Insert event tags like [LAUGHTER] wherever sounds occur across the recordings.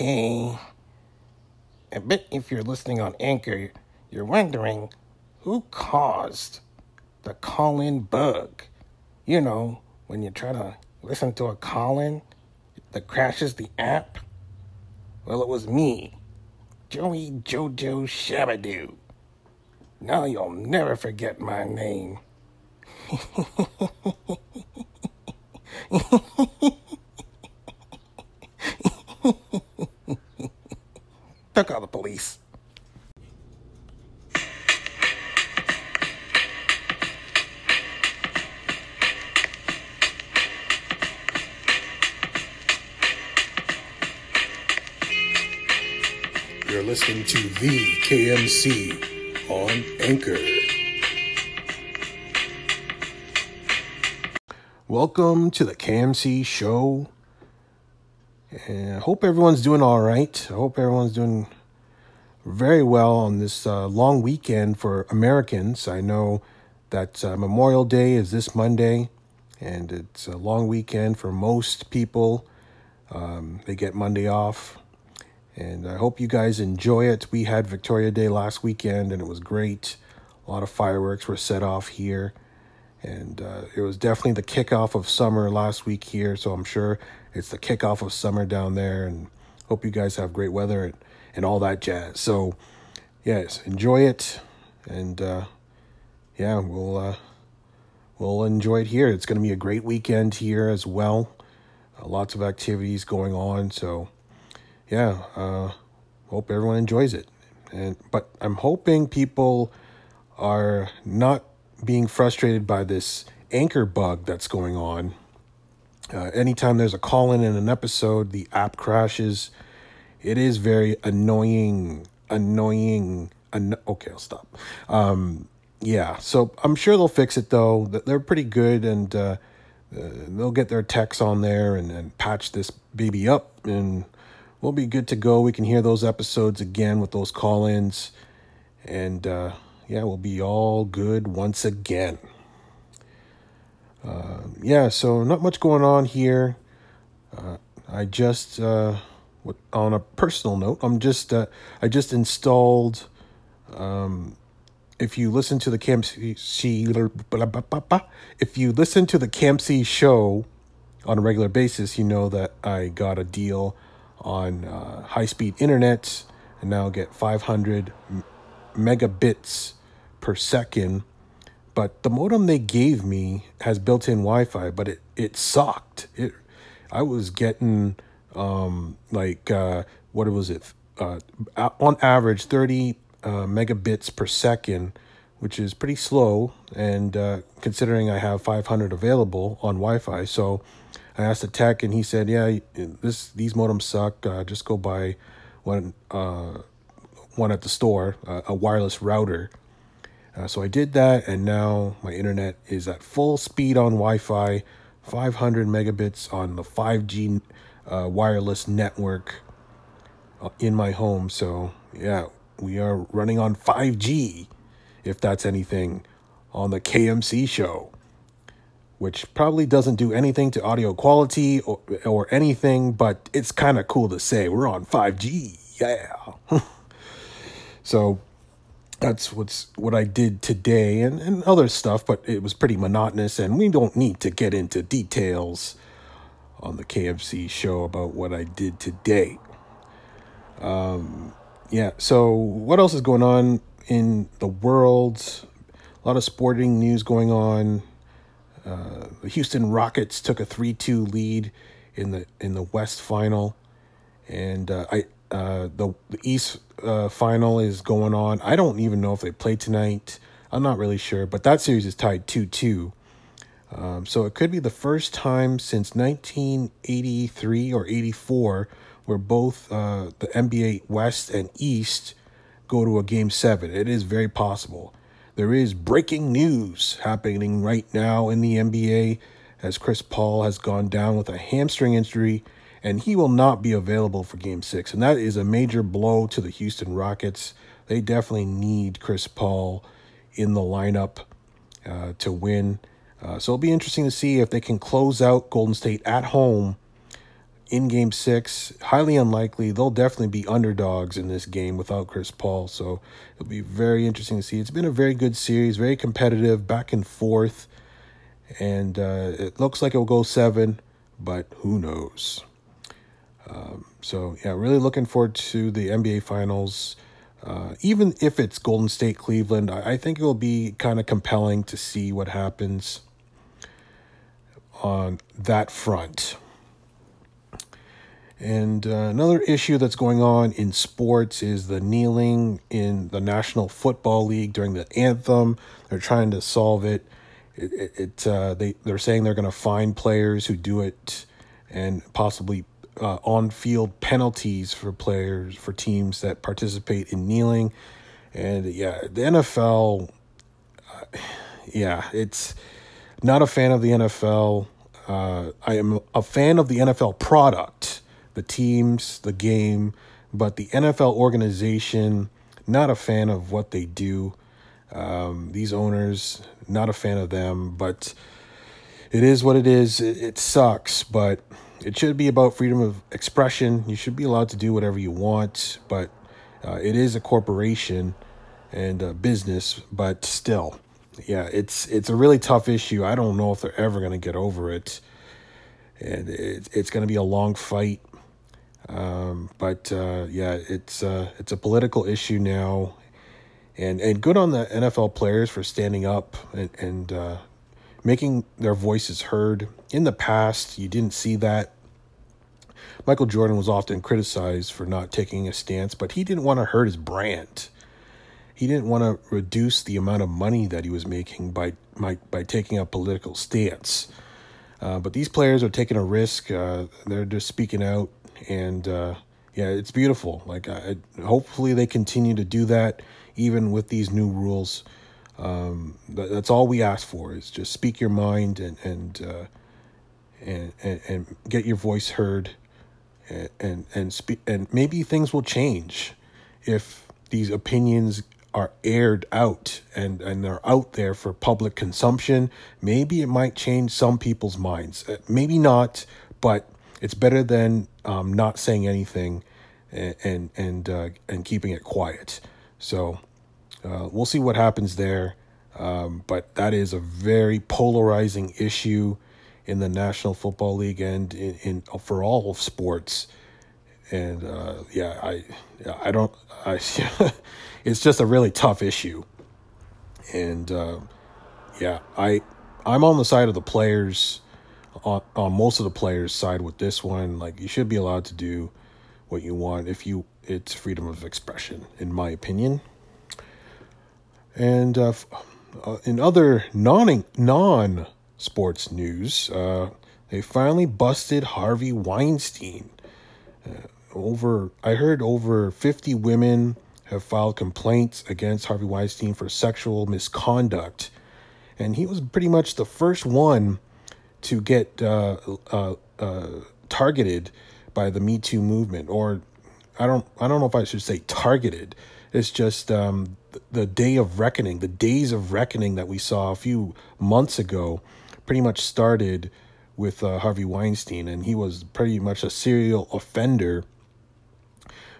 Hey, I bet if you're listening on Anchor, you're wondering who caused the call in bug. You know, when you try to listen to a call in that crashes the app. Well, it was me, Joey Jojo Shabadoo. Now you'll never forget my name. [LAUGHS] Don't call the police. You're listening to the KMC on Anchor. Welcome to the KMC show. And I hope everyone's doing all right. I hope everyone's doing very well on this uh, long weekend for Americans. I know that uh, Memorial Day is this Monday, and it's a long weekend for most people. Um, they get Monday off, and I hope you guys enjoy it. We had Victoria Day last weekend, and it was great. A lot of fireworks were set off here, and uh, it was definitely the kickoff of summer last week here. So I'm sure it's the kickoff of summer down there, and hope you guys have great weather and, and all that jazz. So, yes, enjoy it, and uh, yeah, we'll uh, we'll enjoy it here. It's going to be a great weekend here as well. Uh, lots of activities going on, so yeah, uh, hope everyone enjoys it. And but I'm hoping people are not being frustrated by this anchor bug that's going on. Uh, anytime there's a call in in an episode, the app crashes. It is very annoying, annoying. An- okay, I'll stop. Um, yeah, so I'm sure they'll fix it though. They're pretty good and uh, uh, they'll get their techs on there and, and patch this baby up and we'll be good to go. We can hear those episodes again with those call ins. And uh, yeah, we'll be all good once again. Uh, yeah, so not much going on here. Uh, I just, uh, on a personal note, I'm just, uh, I just installed. Um, if you listen to the KMC, if you listen to the KMC show on a regular basis, you know that I got a deal on uh, high speed internet and now get 500 megabits per second. But the modem they gave me has built in Wi Fi, but it, it sucked. It, I was getting um, like, uh, what was it? Uh, on average, 30 uh, megabits per second, which is pretty slow. And uh, considering I have 500 available on Wi Fi, so I asked the tech, and he said, "Yeah, this these modems suck. Uh, just go buy one uh, one at the store, uh, a wireless router." Uh, so I did that, and now my internet is at full speed on Wi-Fi, 500 megabits on the 5G uh, wireless network uh, in my home. So yeah, we are running on 5G, if that's anything, on the KMC show which probably doesn't do anything to audio quality or, or anything, but it's kind of cool to say we're on 5G. Yeah. [LAUGHS] so that's what's what I did today and, and other stuff, but it was pretty monotonous and we don't need to get into details on the KMC show about what I did today. Um yeah, so what else is going on in the world? A lot of sporting news going on uh, the Houston Rockets took a three-two lead in the in the West Final, and uh, I uh, the the East uh, Final is going on. I don't even know if they play tonight. I'm not really sure, but that series is tied two-two. Um, so it could be the first time since 1983 or 84 where both uh, the NBA West and East go to a game seven. It is very possible. There is breaking news happening right now in the NBA as Chris Paul has gone down with a hamstring injury and he will not be available for game six. And that is a major blow to the Houston Rockets. They definitely need Chris Paul in the lineup uh, to win. Uh, so it'll be interesting to see if they can close out Golden State at home in game six. Highly unlikely. They'll definitely be underdogs in this game without Chris Paul. So it'll be very interesting to see. It's been a very good series, very competitive, back and forth. And uh, it looks like it will go seven, but who knows? Um, so, yeah, really looking forward to the NBA Finals. Uh, even if it's Golden State Cleveland, I, I think it will be kind of compelling to see what happens on that front. And uh, another issue that's going on in sports is the kneeling in the National Football League during the anthem. They're trying to solve it. It, it, it uh, they they're saying they're going to find players who do it, and possibly uh, on-field penalties for players for teams that participate in kneeling. And yeah, the NFL. Uh, yeah, it's not a fan of the NFL. Uh, I am a fan of the NFL product the teams, the game, but the NFL organization, not a fan of what they do. Um, these owners, not a fan of them, but it is what it is. It, it, sucks, but it should be about freedom of expression. You should be allowed to do whatever you want, but uh, it is a corporation and a business, but still, yeah, it's it's a really tough issue. I don't know if they're ever going to get over it, and it, it's going to be a long fight. Um, but uh, yeah, it's uh, it's a political issue now, and and good on the NFL players for standing up and, and uh, making their voices heard. In the past, you didn't see that. Michael Jordan was often criticized for not taking a stance, but he didn't want to hurt his brand. He didn't want to reduce the amount of money that he was making by by, by taking a political stance. Uh, but these players are taking a risk. Uh, they're just speaking out and uh, yeah, it's beautiful. Like, I, hopefully they continue to do that even with these new rules. Um, that's all we ask for is just speak your mind and and uh, and, and, and get your voice heard, and and and speak. And maybe things will change if these opinions are aired out and and they're out there for public consumption. Maybe it might change some people's minds. Uh, maybe not, but it's better than um, not saying anything and and and, uh, and keeping it quiet. So uh, we'll see what happens there. Um, but that is a very polarizing issue in the National Football League and in, in for all sports. And uh, yeah, I I don't I [LAUGHS] it's just a really tough issue. And uh, yeah, I I'm on the side of the players on, on most of the players' side with this one. Like you should be allowed to do what you want if you it's freedom of expression, in my opinion. And uh, uh, in other non non sports news, uh, they finally busted Harvey Weinstein. Uh, over, I heard over fifty women have filed complaints against Harvey Weinstein for sexual misconduct, and he was pretty much the first one to get uh, uh, uh, targeted by the Me Too movement, or I don't I don't know if I should say targeted. It's just um, the day of reckoning, the days of reckoning that we saw a few months ago, pretty much started with uh, Harvey Weinstein, and he was pretty much a serial offender.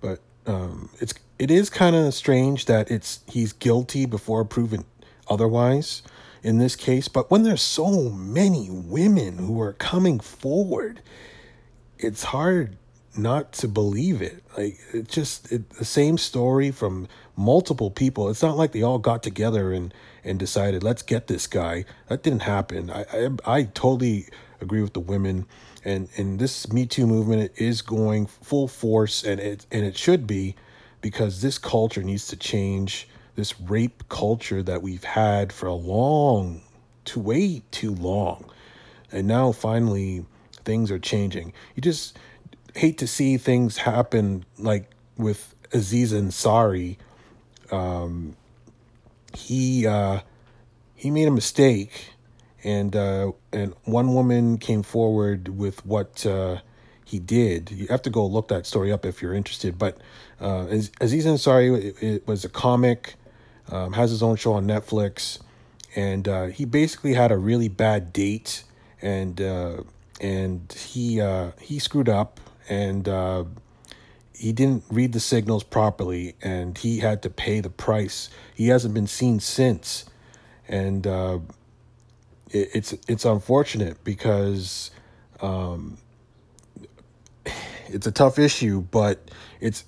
But um, it's it is kind of strange that it's he's guilty before proven otherwise in this case. But when there's so many women who are coming forward, it's hard not to believe it. Like it just it, the same story from multiple people. It's not like they all got together and and decided let's get this guy. That didn't happen. I I, I totally agree with the women. And and this Me Too movement is going full force, and it and it should be, because this culture needs to change this rape culture that we've had for a long, to way too long. And now finally things are changing. You just hate to see things happen like with Aziz Ansari. Um, he uh, he made a mistake, and uh, and one woman came forward with what uh, he did. You have to go look that story up if you're interested. But uh, Aziz Ansari it, it was a comic um, has his own show on Netflix, and uh, he basically had a really bad date, and uh, and he uh, he screwed up and uh, he didn't read the signals properly, and he had to pay the price. He hasn't been seen since, and uh, it, it's it's unfortunate because um, it's a tough issue, but it's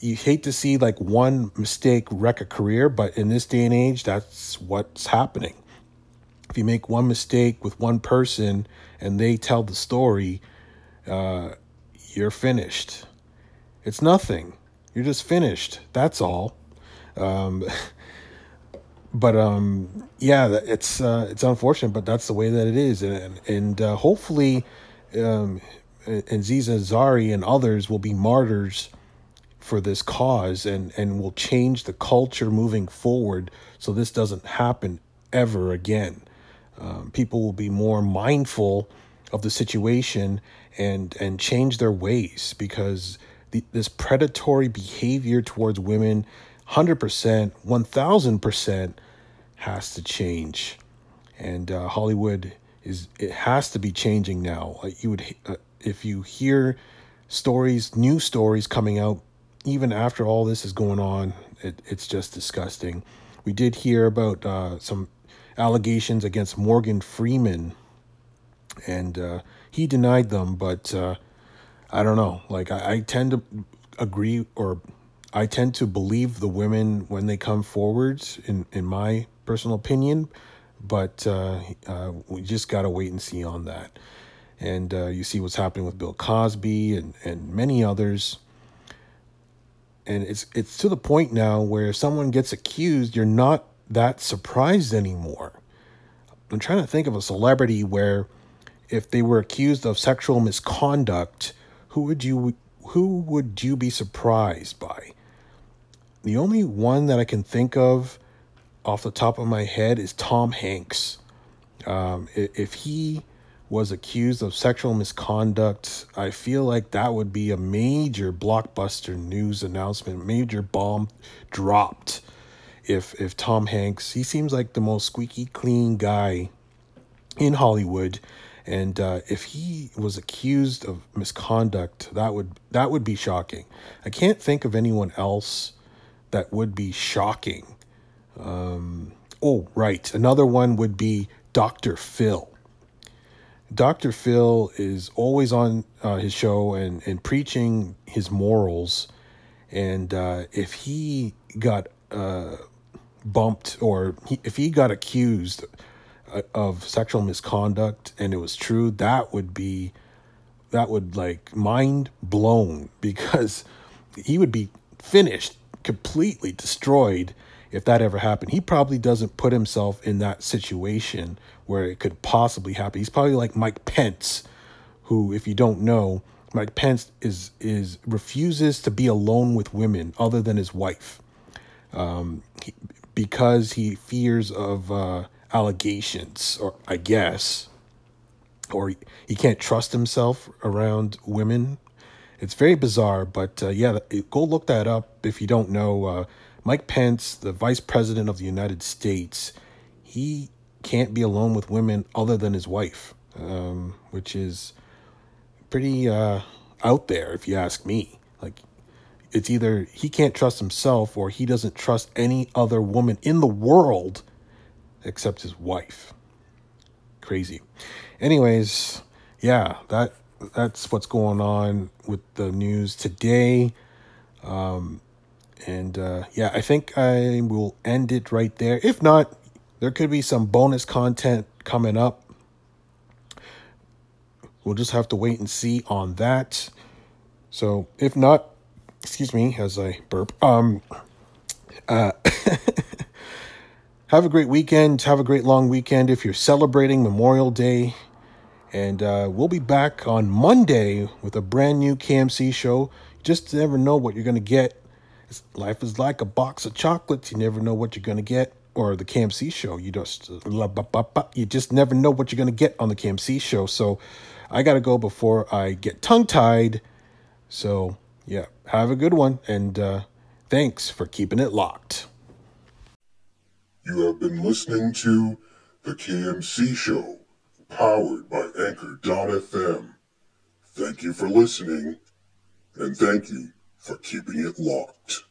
you hate to see like one mistake wreck a career, but in this day and age, that's what's happening. If you make one mistake with one person and they tell the story, uh, you're finished. It's nothing. You're just finished. That's all. Um, [LAUGHS] but um, yeah, it's uh, it's unfortunate, but that's the way that it is, and and uh, hopefully, um, Aziz Ansari and others will be martyrs for this cause, and and will change the culture moving forward, so this doesn't happen ever again. Um, people will be more mindful of the situation and and change their ways because the, this predatory behavior towards women 100% 1000% has to change. And uh, hollywood is it has to be changing now. Uh, you would uh, if you hear stories new stories coming out even after all this is going on it, it's just disgusting. We did hear about uh, some allegations against morgan freeman and uh, he denied them but uh, I don't know. Like I, I tend to agree or I tend to believe the women when they come forwards in in my personal opinion, but uh, uh, we just gotta wait and see on that. And uh, you see what's happening with Bill Cosby and and many others. And it's it's to the point now where if someone gets accused, you're not that surprised anymore. I'm trying to think of a celebrity where if they were accused of sexual misconduct, who would you who would you be surprised by? The only one that I can think of off the top of my head is Tom Hanks. Um, if he was accused of sexual misconduct, I feel like that would be a major blockbuster news announcement, major bomb dropped. If if Tom Hanks, he seems like the most squeaky clean guy in Hollywood, and uh, if he was accused of misconduct, that would that would be shocking. I can't think of anyone else that would be shocking. Um, oh, right, another one would be Dr. Phil. Dr. Phil is always on uh, his show and, and preaching his morals. And uh, if he got uh, bumped or he, if he got accused of sexual misconduct and it was true, that would be that would like mind blown [LAUGHS] because he would be finished, completely destroyed if that ever happened. He probably doesn't put himself in that situation where it could possibly happen. He's probably like Mike Pence, who, if you don't know, Mike Pence is is refuses to be alone with women other than his wife, um, he, because he fears of uh, allegations, or I guess, or he can't trust himself around women. It's very bizarre, but uh, yeah, go look that up if you don't know. Uh, Mike Pence, the Vice President of the United States, he can't be alone with women other than his wife, um, which is pretty uh, out there, if you ask me. Like, it's either he can't trust himself or he doesn't trust any other woman in the world except his wife. Crazy. Anyways, yeah, that that's what's going on with the news today. Um, and uh, yeah, I think I will end it right there. If not, there could be some bonus content coming up. We'll just have to wait and see on that. So if not, excuse me as I burp. Um, uh, [LAUGHS] have a great weekend. Have a great long weekend if you're celebrating Memorial Day. And uh, we'll be back on Monday with a brand new KMC show. Just never know what you're going to get. Life is like a box of chocolates. You never know what you're going to get. Or the KMC show. You just you just never know what you're going to get on the KMC show. So I got to go before I get tongue tied. So yeah, have a good one. And uh, thanks for keeping it locked. You have been listening to The KMC Show, powered by Anchor.fm. Thank you for listening, and thank you for keeping it locked.